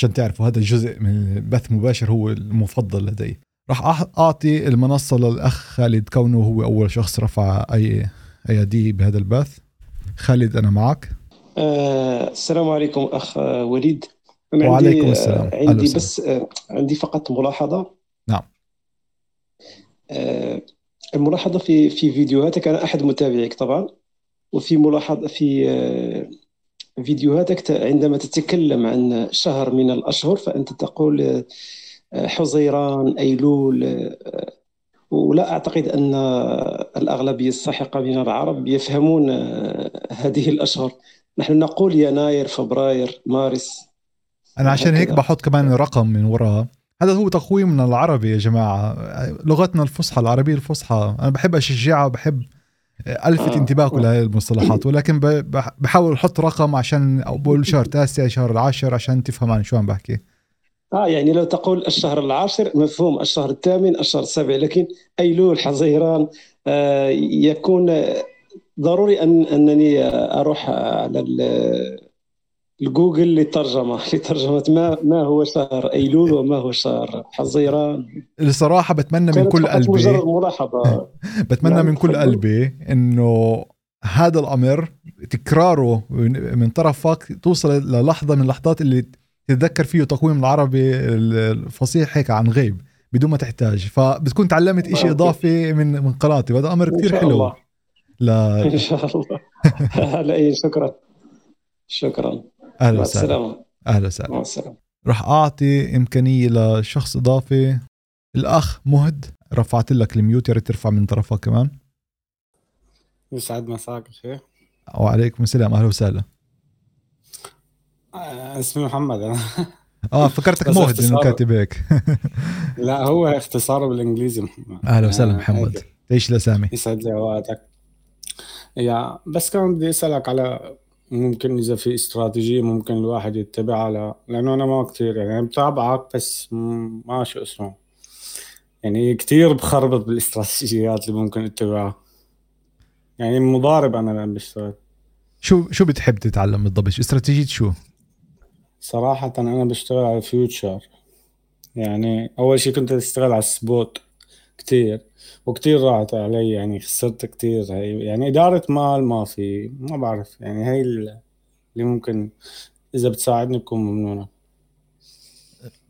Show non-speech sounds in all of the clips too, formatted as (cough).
عشان تعرفوا هذا الجزء من البث مباشر هو المفضل لدي. راح أعطي المنصة للأخ خالد كونه هو أول شخص رفع اي ايادي بهذا البث. خالد أنا معك. آه السلام عليكم أخ وليد. أنا وعليكم عندي السلام. آه عندي بس آه عندي فقط ملاحظة. نعم. آه الملاحظة في في فيديوهاتك أنا أحد متابعيك طبعا. وفي ملاحظة في آه فيديوهاتك عندما تتكلم عن شهر من الأشهر فأنت تقول آه حزيران أيلول آه، ولا أعتقد أن الأغلبية الساحقة من العرب يفهمون آه، هذه الأشهر. نحن نقول يناير فبراير مارس. أنا عشان هيك بحط كمان رقم من وراء. هذا هو تقويمنا العربي يا جماعة. لغتنا الفصحى العربية الفصحى. أنا بحب أشجعها وبحب ألفت آه. انتباهكم آه. لهي المصطلحات (coughs) ولكن بحاول أحط رقم عشان بقول شهر تاسع شهر العاشر عشان تفهم عن شو عم بحكي آه يعني لو تقول الشهر العاشر مفهوم الشهر الثامن الشهر السابع لكن ايلول حزيران آه يكون ضروري ان أنني أروح على الجوجل للترجمه لترجمه ما ما هو شهر أيلول وما هو شهر حزيران الصراحة بتمنى من كل قلبي مجرد ملاحظة. (laughs) بتمنى من كل قلبي إنه هذا الأمر تكراره من طرفك توصل للحظة من اللحظات اللي تتذكر فيه تقويم العربي الفصيح هيك عن غيب بدون ما تحتاج. فبتكون تعلمت إشي إضافي من من قناتي وهذا أمر كثير حلو. الله. لا. إن شاء الله. (laughs) هلا إيه شكرا. شكرا. أهلا وسهلا. أهلا وسهلا. راح أعطي إمكانية لشخص إضافي. الأخ مهد رفعت لك الميوت يا ريت ترفع من طرفك كمان. يسعد مساك شيخ وعليكم السلام. أهلا وسهلا. آه، اسمي محمد. أنا. (laughs) آه فكرتك مهد إنه كاتب هيك. (laughs) لا هو اختصاره بالإنجليزي محمد. أهلا وسهلا آه، محمد. تعيش الاسامي يسعد لي أوقاتك. يا بس كان بدي أسألك على ممكن إذا في استراتيجية ممكن الواحد يتبعها لا لأنه أنا ما كثير يعني متابعك بس ما شو اسمه. يعني كثير بخربط بالاستراتيجيات اللي ممكن اتبعها. يعني مضارب أنا لما بشتغل شو شو بتحب تتعلم بالضبط؟ استراتيجية شو؟ صراحة أنا بشتغل على future يعني أول شيء كنت أشتغل على ال spot. كتير وكتير راحت علي يعني خسرت كتير. هي يعني إدارة مال ما في ما بعرف يعني هي اللي ممكن إذا بتساعدني بكون ممنونة.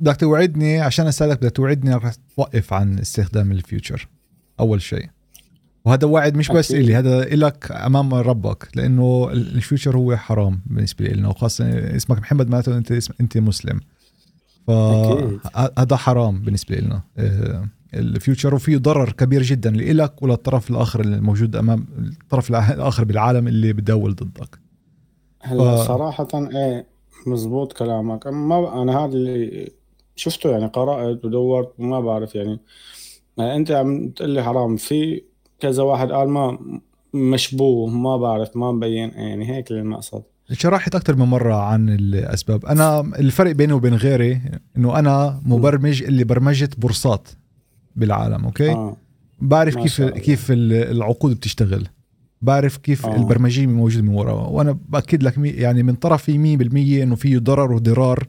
بدك توعدني عشان أسألك بدك توعدني انك توقف عن استخدام ال future. أول شيء. وهذا وعد مش بس إلي هذا إلك أمام ربك لأنه ال future هو حرام بالنسبة لنا وخاصة اسمك محمد معناته أنت اسم أنت مسلم. فهذا حرام بالنسبة لنا آه، ال future وفيه ضرر كبير جدا لإلك وللطرف الآخر الموجود أمام الطرف الآخر بالعالم اللي بداول ضدك. هلا ف... صراحة إيه مزبوط كلامك. ما أنا هذا اللي شفته يعني قرأت ودورت وما بعرف يعني. أنت عم تقول لي حرام في كذا واحد قال ما مشبوه ما بعرف ما مبين يعني هيك المقصد. شرحت أكثر من مرة عن الأسباب. أنا الفرق بيني وبين غيري إنه أنا مبرمج اللي برمجت بورصات. بالعالم okay؟ آه. بعرف كيف كيف العقود بتشتغل. بعرف كيف آه. البرمجيه موجود من ورا. وأنا بأكد لك يعني من طرفي 100% إنه فيه ضرر وضرار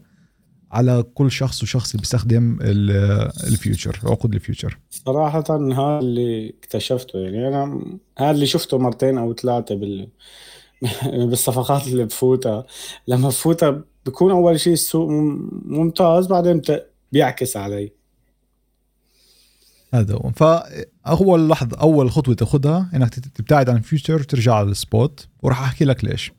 على كل شخص وشخص بيستخدم ال future عقود ال future. صراحة هذا اللي اكتشفته يعني أنا هذا اللي شفته مرتين أو ثلاثة بال (laughs) بالصفقات اللي بفوتها. لما بفوتها بكون أول شيء السوق ممتاز بعدين بيعكس علي. هذا هو. فأول لحظة أول خطوة تاخذها إنك تبتعد عن ال future وترجع على ال spot وراح أحكي لك ليش.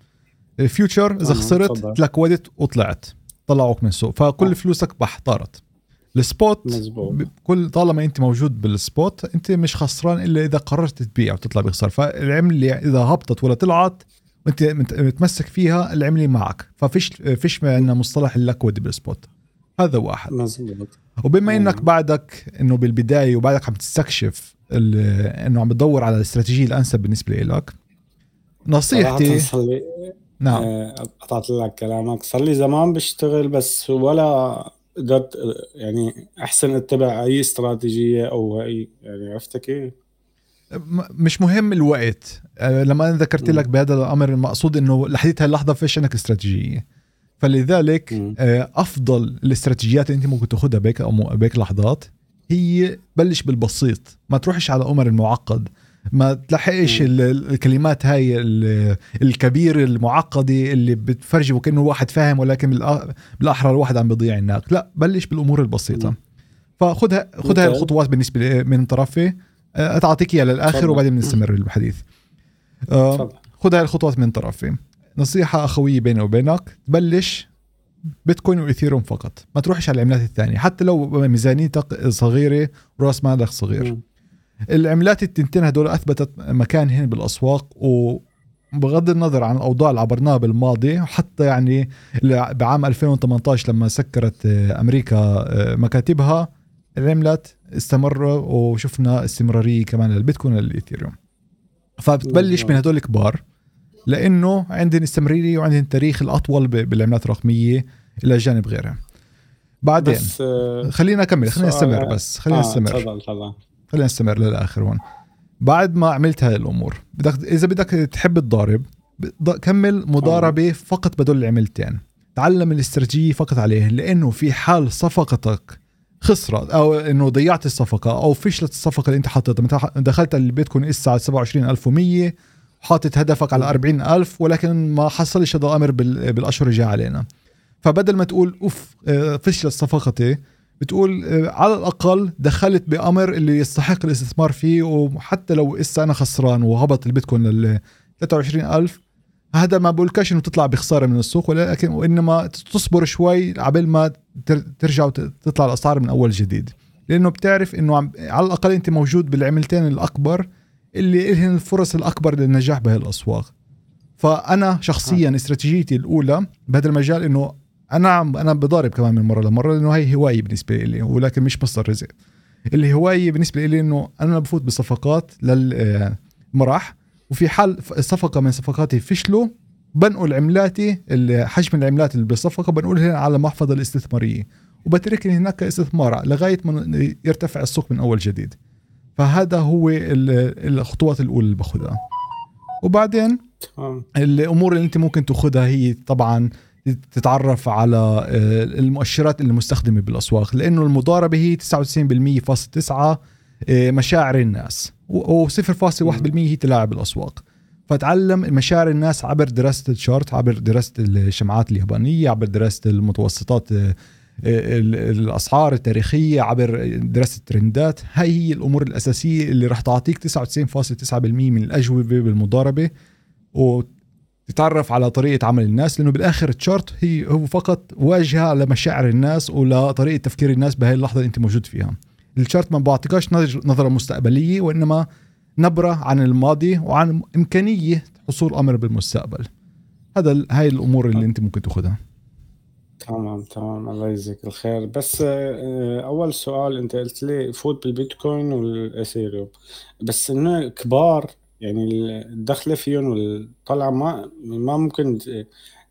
ال future إذا خسرت تلكودت وطلعت طلعوك من السوق. فكل آه. فلوسك بح طارت ال spot مزبوط. كل طالما أنت موجود بال spot أنت مش خسران إلا إذا قررت تبيع وتطلع بخسارة. فالعملة إذا هبطت ولا طلعت وانت متمسك فيها العملة معك. ففيش فيش عندنا مصطلح اللكودي بالسبوت هذا واحد. مزبوط وبما إنك بعدك إنه بالبداية وبعدك عم تستكشف إنه عم تدور على الاستراتيجية الأنسب بالنسبة لك نصيحتي نعم. آه، قطعت لك كلامك. صار لي زمان بشتغل بس ولا قدرت يعني أحسن أتبع أي استراتيجية أو اي يعني عرفت كيف؟ مش مهم الوقت. آه، لما أنا ذكرت لك بهذا الأمر المقصود إنه لحديت هاللحظة فيش عندك استراتيجية. فلذلك آه، أفضل الاستراتيجيات اللي أنت ممكن تاخذها بيك أو بيك لحظات هي بلش بالبسيط. ما تروحش على أمر المعقد. ما تلحقش الكلمات هاي الكبيرة المعقدة اللي بتفرجي وكأنه واحد فاهم ولكن بالأحرى الواحد عم بيضيع هناك لا بلش بالأمور البسيطة. فخذها خذ هاي الخطوات بالنسبة من طرفي. آه، أتعطيك إياها للآخر وبعدين بنستمر بالحديث. آه، خذ هاي الخطوات من طرفي. نصيحة أخوية بيني وبينك تبلش بيتكوين وإيثيريوم فقط ما تروحش على العملات الثانية حتى لو ميزانيتك صغيرة وراس مالك صغير. العملات التنتين هدول أثبتت مكانهن بالأسواق وبغض النظر عن الأوضاع اللي عبرناها بالماضي وحتى يعني بعام 2018 لما سكرت أمريكا آه، مكاتبها العملات استمروا وشفنا استمرارية كمان للبيتكوين وللايثيريوم فبتبلش من هدول الكبار. لأنه عندهم استمرارية وعندهم التاريخ الأطول بالعملات الرقمية إلى جانب غيرها. بعدين بس آه، خلينا أكمل خلينا نستمر بس خلينا آه نستمر. تفضل تفضل. خلينا نستمر للآخر هون. بعد ما عملت هاي الأمور بدك إذا بدك تحب تضارب كمل مضاربة فقط بدل العملتين. تعلم الاستراتيجية فقط عليه لأنه في حال صفقتك خسرت أو إنه ضيعت الصفقة أو فشلت الصفقة اللي أنت حاططها دخلت البيت كون إس على 27100 حاطط هدفك على 40000 ولكن ما حصلش هذا الامر بالأشهر الجاية علينا. فبدل ما تقول أوف آه، فشلت صفقتي بتقول آه، على الأقل دخلت بأمر اللي يستحق الاستثمار فيه وحتى لو إسا أنا خسران وهبط البيتكوين لل 23000 هذا ما بقولكش إنه تطلع بخسارة من السوق ولكن وإنما تصبر شوي عبل ما ترجع وتطلع الأسعار من أول جديد. لأنه بتعرف إنه على الأقل أنت موجود بالعملتين الأكبر اللي لهن الفرص الأكبر للنجاح بهي الأسواق. فأنا شخصيا استراتيجيتي الأولى بهذا المجال إنه أنا أنا بضارب كمان من مرة لمرة لأنه هي هواية بالنسبة لي ولكن مش مصدر رزق. الهوايه بالنسبة لي إنه أنا بفوت بصفقات للمرح وفي حال صفقة من صفقاتي فشلوا بنقل عملاتي حجم العملات اللي بالصفقة بنقلها على المحفظه الاستثمارية وبتركني هناك استثمار لغاية ما يرتفع السوق من أول جديد. فهذا هو الخطوات الأولى اللي باخذها. وبعدين الأمور اللي أنت ممكن تأخذها هي طبعا تتعرف على آه، المؤشرات المستخدمة بالأسواق لأنه المضاربة هي 99% فاصل 9 آه، مشاعر الناس. و0.1% هي تلاعب الأسواق. فتعلم مشاعر الناس عبر دراسة الشارت عبر دراسة الشمعات اليابانية عبر دراسة المتوسطات الأسعار التاريخية عبر دراسة الترندات هاي هي الأمور الأساسية اللي راح تعطيك 99.9% من الأجوبة بالمضاربة. تتعرف على طريقة عمل الناس لأنه بالآخر التشارت هي هو فقط واجهة لمشاعر الناس ولطريقة تفكير الناس بهي اللحظة اللي أنت موجود فيها. ال chart ما بعطيكاش نظرة مستقبلية وإنما نظرة عن الماضي وعن إمكانية حصول أمر بالمستقبل. هذا هاي الأمور اللي أنت ممكن تأخذها. تمام تمام. الله يجزيك الخير. بس آه، أول سؤال أنت قلت لي فوت بالبيتكوين والاثيريوم بس إنه كبار يعني الدخلة فيهم والطلعة ما ما ممكن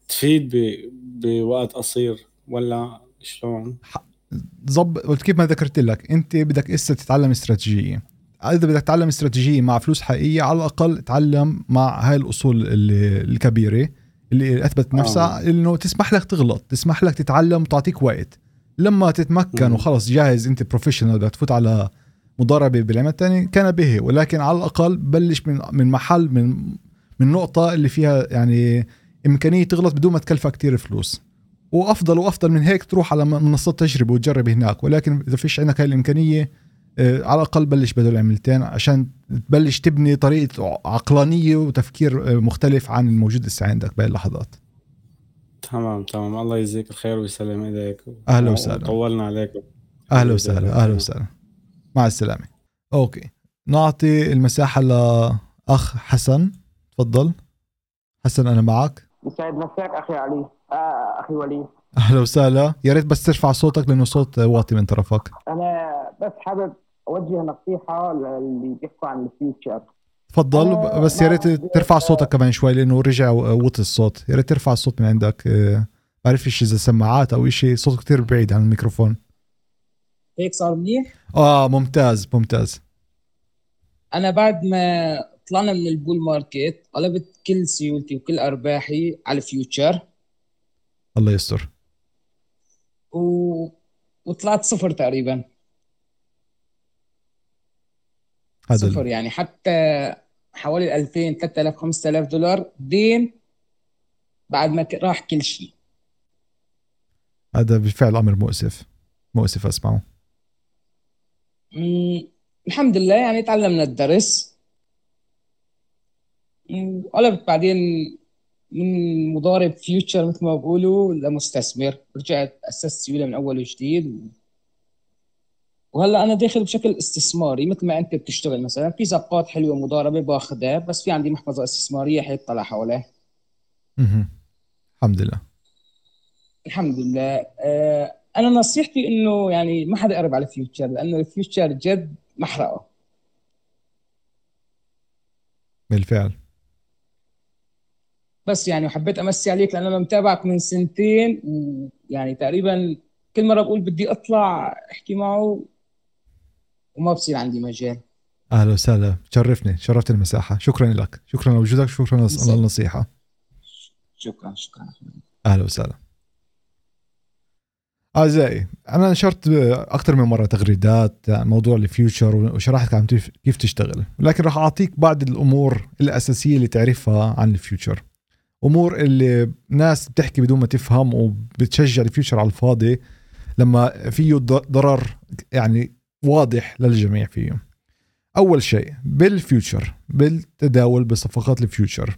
تفيد بوقت قصير ولا شلون؟ ظبط كيف ما ذكرت لك أنت بدك اسا تتعلم استراتيجية. إذا بدك تتعلم استراتيجية مع فلوس حقيقية على الأقل تعلم مع هاي الأصول الكبيرة. اللي اثبتت نفسها آه. إنه تسمح لك تغلط تسمح لك تتعلم وتعطيك وقت. لما تتمكن وخلص جاهز أنت بروفيشنال بدك تفوت على مضاربه بالعمل الثاني كان به. ولكن على الأقل بلش من من محل من من نقطة اللي فيها يعني إمكانية تغلط بدون ما تكلفها كتير فلوس. وأفضل وأفضل من هيك تروح على منصات تجربة وتجرب هناك. ولكن إذا فيش عندك هاي الإمكانية آه، على الأقل بلش بدل عملتين عشان تبلش تبني طريقة عقلانية وتفكير آه، مختلف عن الموجود لسه عندك بهي اللحظات. تمام تمام. الله يجزيك الخير ويسلم إيديك. أهلا وسهلا. طولنا عليكم أهلا وسهلا أهلا وسهلا. مع السلامة. أوكي. نعطي المساحة لأخ حسن. تفضل. حسن أنا معك. يسعد مساك أخي علي. آه أخي وليد. أهلا وسهلا. يا ريت بس ترفع صوتك لأنه صوت واطي من طرفك. أنا بس حابب أوجه نصيحة للي بيحكوا عن ال future. تفضل بس يا ريت ترفع صوتك كمان شوي لأنه رجع وطي الصوت. يا ريت ترفع الصوت من عندك. آه، بعرفش إذا سماعات أو شيء صوت كتير بعيد عن الميكروفون. هيك صار منيح؟ آه ممتاز ممتاز. أنا بعد ما طلعنا من ال bull market قلبت كل سيولتي وكل أرباحي على ال future. الله يستر. و... وطلعت صفر تقريبا. هذا صفر يعني حتى حوالي 2000 3000 5000 دولار دين بعد ما راح كل شيء. هذا بالفعل أمر مؤسف. مؤسف أسمعه. الحمد لله يعني تعلمنا الدرس. وقلبت بعدين من مضارب فيوتشر مثل ما بقولوا لمستثمر. رجعت أسست سيولة من أول وجديد. وهلا أنا داخل بشكل استثماري مثل ما أنت بتشتغل مثلا في زبطات حلوة مضاربة باخذها بس في عندي محفظة استثمارية حيطلع حواليه أها الحمد لله. الحمد لله. آه أنا نصيحتي إنه يعني ما حدا يقرب على ال future لأنه ال future جد محرقة. بالفعل. بس يعني وحبيت أمسي عليك لأن أنا متابعك من سنتين ويعني تقريبا كل مرة بقول بدي أطلع أحكي معه وما بصير عندي مجال. أهلا وسهلا. شرفني. شرفت المساحة. شكرا لك. شكرا لوجودك. شكرا للنصيحة. شكرا. شكرا. أهلا وسهلا. أعزائي أنا نشرت أكثر من مرة تغريدات عن موضوع ال future وشرحت عن كيف تشتغل. لكن راح أعطيك بعض الأمور الأساسية اللي تعرفها عن ال future. أمور اللي ناس بتحكي بدون ما تفهم وبتشجع ال future على الفاضي لما فيه ضرر يعني واضح للجميع فيه أول شيء بال future بالتداول بصفقات ال future.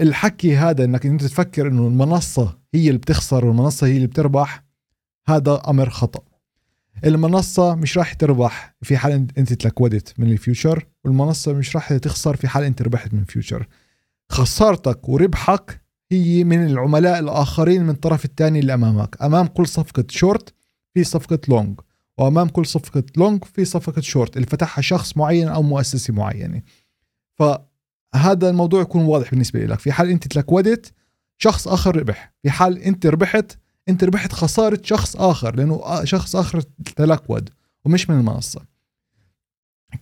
الحكي هذا إنك أنت تفكر إنه المنصة هي اللي بتخسر والمنصة هي اللي بتربح هذا أمر خطأ. المنصة مش راح تربح في حال أنت تلكودت من ال future والمنصة مش راح تخسر في حال أنت ربحت من ال future. خسارتك وربحك هي من العملاء الآخرين من الطرف الثاني اللي أمامك أمام كل صفقة شورت في صفقة long. وأمام كل صفقة long في صفقة شورت اللي فتحها شخص معين أو مؤسسة معينة. فهذا الموضوع يكون واضح بالنسبة لك. في حال أنت تلكودت شخص آخر ربح. في حال أنت ربحت أنت ربحت خسارة شخص آخر لأنه شخص آخر تلكود ومش من المنصة.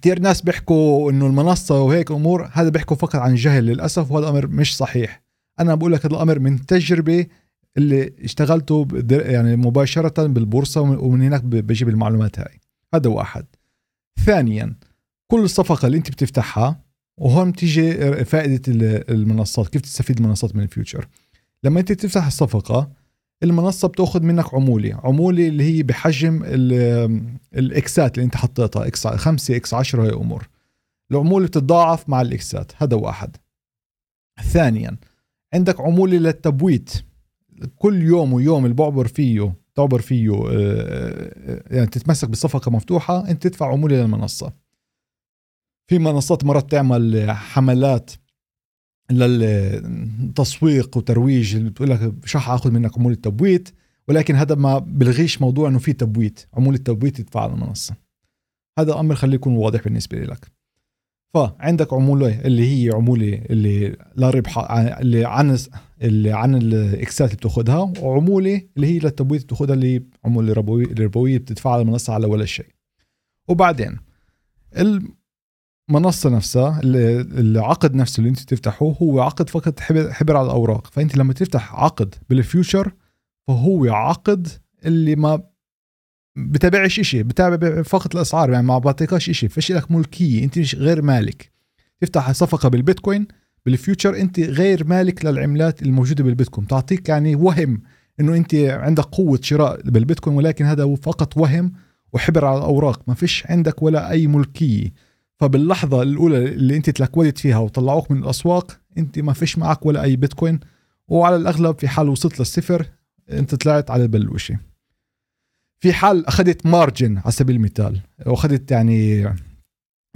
كثير ناس بيحكوا إنه المنصة وهيك أمور هذا بيحكوا فقط عن جهل للأسف وهذا أمر مش صحيح. أنا بقول لك هذا الأمر من تجربة اللي اشتغلته يعني مباشرة بالبورصة ومن هناك بجيب المعلومات هاي. هذا واحد. ثانيا كل صفقه اللي انت بتفتحها وهون بتيجي فائدة المنصات كيف تستفيد المنصات من ال future؟ لما انت تفتح الصفقة المنصة بتأخذ منك عمولة عمولة اللي هي بحجم الاكسات اللي انت حطيتها إكس 5 إكس 10 هي أمور. العمولة بتتضاعف مع الإكسات. هذا واحد. ثانيا عندك عمولة للتبييت. كل يوم ويوم اللي بعبر فيه تعبر فيه آه، آه، يعني تتمسك بالصفقة مفتوحة أنت تدفع عمولة للمنصة. في منصات مرات تعمل حملات للتسويق وترويج بتقول لك راح آخذ منك عمولة تبويت ولكن هذا ما بلغيش موضوع إنه في تبويت عمولة تبويت تدفع على المنصة. هذا أمر خليه يكون واضح بالنسبة لك. فعندك عمولة اللي هي عمولة اللي لا ربح اللي عن اللي عن الإكسات اللي بتاخذها وعمولة اللي هي للتبويت بتاخذها اللي عمولة ربوية بتدفعها للمنصة على ولا شيء. وبعدين المنصة نفسها العقد نفسه اللي انت تفتحه هو عقد فقط حبر على الأوراق. فأنت لما تفتح عقد بال future فهو عقد اللي ما بتابعش شيء بتابع فقط الأسعار يعني ما بعطيكش شيء فيش لك ملكية أنت مش غير مالك. تفتح صفقة بالبيتكوين بال future أنت غير مالك للعملات الموجودة بالبيتكوين. تعطيك يعني وهم إنه أنت عندك قوة شراء بالبيتكوين ولكن هذا فقط وهم وحبر على الأوراق. ما فيش عندك ولا أي ملكية. فباللحظة الأولى اللي أنت تلكودت فيها وطلعوك من الأسواق أنت ما فيش معك ولا أي بيتكوين. وعلى الأغلب في حال وصلت للصفر أنت طلعت على البلوشه في حال أخذت مارجن على سبيل المثال وأخذت يعني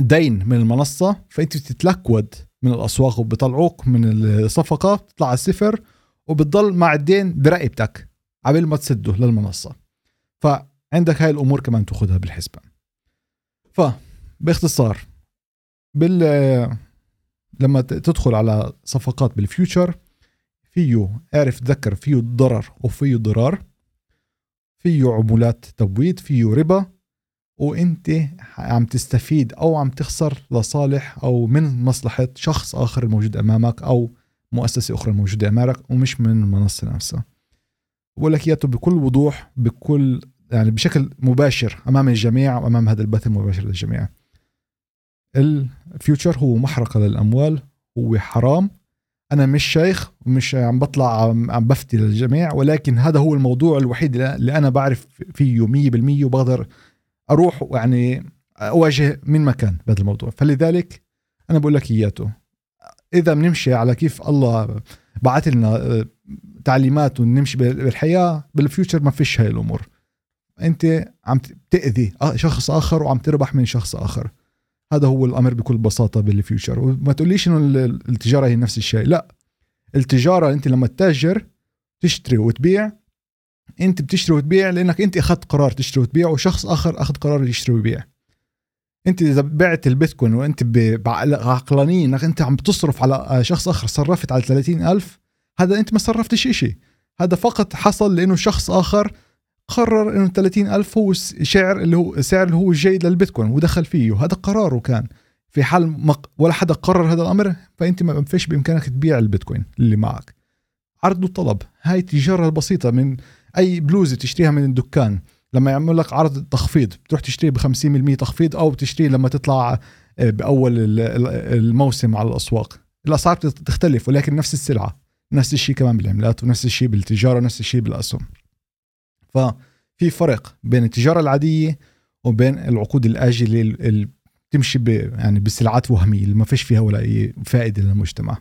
دين من المنصة فأنت بتتلكود من الأسواق وبيطلعوك من الصفقة بتطلع على الصفر وبتضل مع الدين برقبتك قبل ما تسده للمنصة. فعندك هاي الأمور كمان تأخذها بالحسبان فباختصار بال لما تدخل على صفقات بالفيوتشر فيه اعرف تذكر فيه ضرر وفيه ضرار. فيه عمولات تبويض فيه ربا وإنت عم تستفيد أو عم تخسر لصالح أو من مصلحة شخص آخر الموجود أمامك أو مؤسسة أخرى موجوده أمامك ومش من المنصة نفسها. بقول لك إياته بكل وضوح بكل يعني بشكل مباشر أمام الجميع وأمام هذا البث المباشر للجميع. الفيوتشر هو محرقة للأموال هو حرام. أنا مش شيخ ومش عم بطلع عم بفتي للجميع ولكن هذا هو الموضوع الوحيد اللي أنا بعرف فيه 100% وبقدر أروح يعني أواجه من مكان بهذا الموضوع. فلذلك أنا بقول لك إياته. إذا بنمشي على كيف الله بعث لنا آه، تعليمات ونمشي بالحياة بال future ما فيش هاي الأمور. أنت عم تأذي شخص آخر وعم تربح من شخص آخر. هذا هو الأمر بكل بساطة بال future وما تقوليش إنه التجارة هي نفس الشيء. لا. التجارة أنت لما تتاجر تشتري وتبيع أنت بتشتري وتبيع لأنك أنت أخذت قرار تشتري وتبيع وشخص آخر أخذ قرار يشتري ويبيع. أنت إذا بعت البيتكوين وأنت بعقلانية إنك أنت عم بتصرف على شخص آخر صرفت على 30000 هذا أنت ما صرفتش شيء هذا فقط حصل لأنه شخص آخر قرر إنه 30000 هو سعر اللي هو سعر اللي هو الجيد للبيتكوين ودخل فيه وهذا قراره كان. في حال مق... ولا حدا قرر هذا الأمر فأنت ما فيش بإمكانك تبيع البيتكوين اللي معك. عرض وطلب هاي التجارة البسيطة من أي بلوزة تشتريها من الدكان. لما يعمل لك عرض تخفيض بتروح تشتريه ب 50% تخفيض أو بتشتريه لما تطلع آه، بأول الموسم على الأسواق. الأسعار بتختلف ولكن نفس السلعة نفس الشيء كمان بالعملات ونفس الشيء بالتجارة ونفس الشيء بالأسهم. ففي فرق بين التجارة العادية وبين العقود الآجلة اللي بتمشي يعني بسلعات وهمية اللي ما فيش فيها ولا أي فائدة للمجتمع.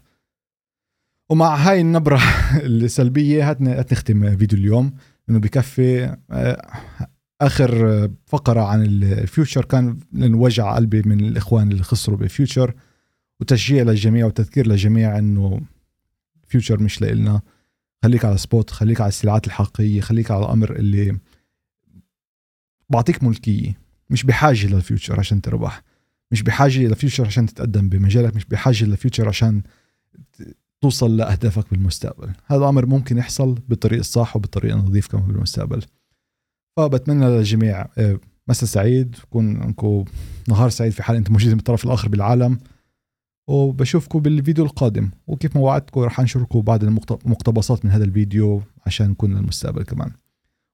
ومع هاي النبرة (laughs) السلبية هات نختم فيديو اليوم إنه بكفي آه، آخر فقرة عن ال future. كان وجع قلبي من الإخوان اللي خسروا بال future وتشجيع للجميع وتذكير للجميع إنه future مش لإلنا. خليك على spot خليك على السلعات الحقيقية خليك على الأمر اللي بعطيك ملكية. مش بحاجة لل future عشان تربح. مش بحاجة لل future عشان تتقدم بمجالك. مش بحاجة لل future عشان توصل لأهدافك بالمستقبل. هذا أمر ممكن يحصل بالطريق الصح وبالطريقه النظيف كمان بالمستقبل فبتمنى للجميع آه، مساء سعيد. يكون عندكم نهار سعيد في حال أنتم موجودين بالطرف الآخر بالعالم. وبشوفكم بالفيديو القادم. وكيف ما وعدتكم رح أنشركم بعض المقتبسات من هذا الفيديو عشان نكون للمستقبل كمان.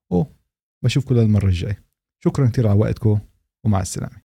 وبشوفكم للمرة الجاي شكرا كثير على وقتكم ومع السلامة.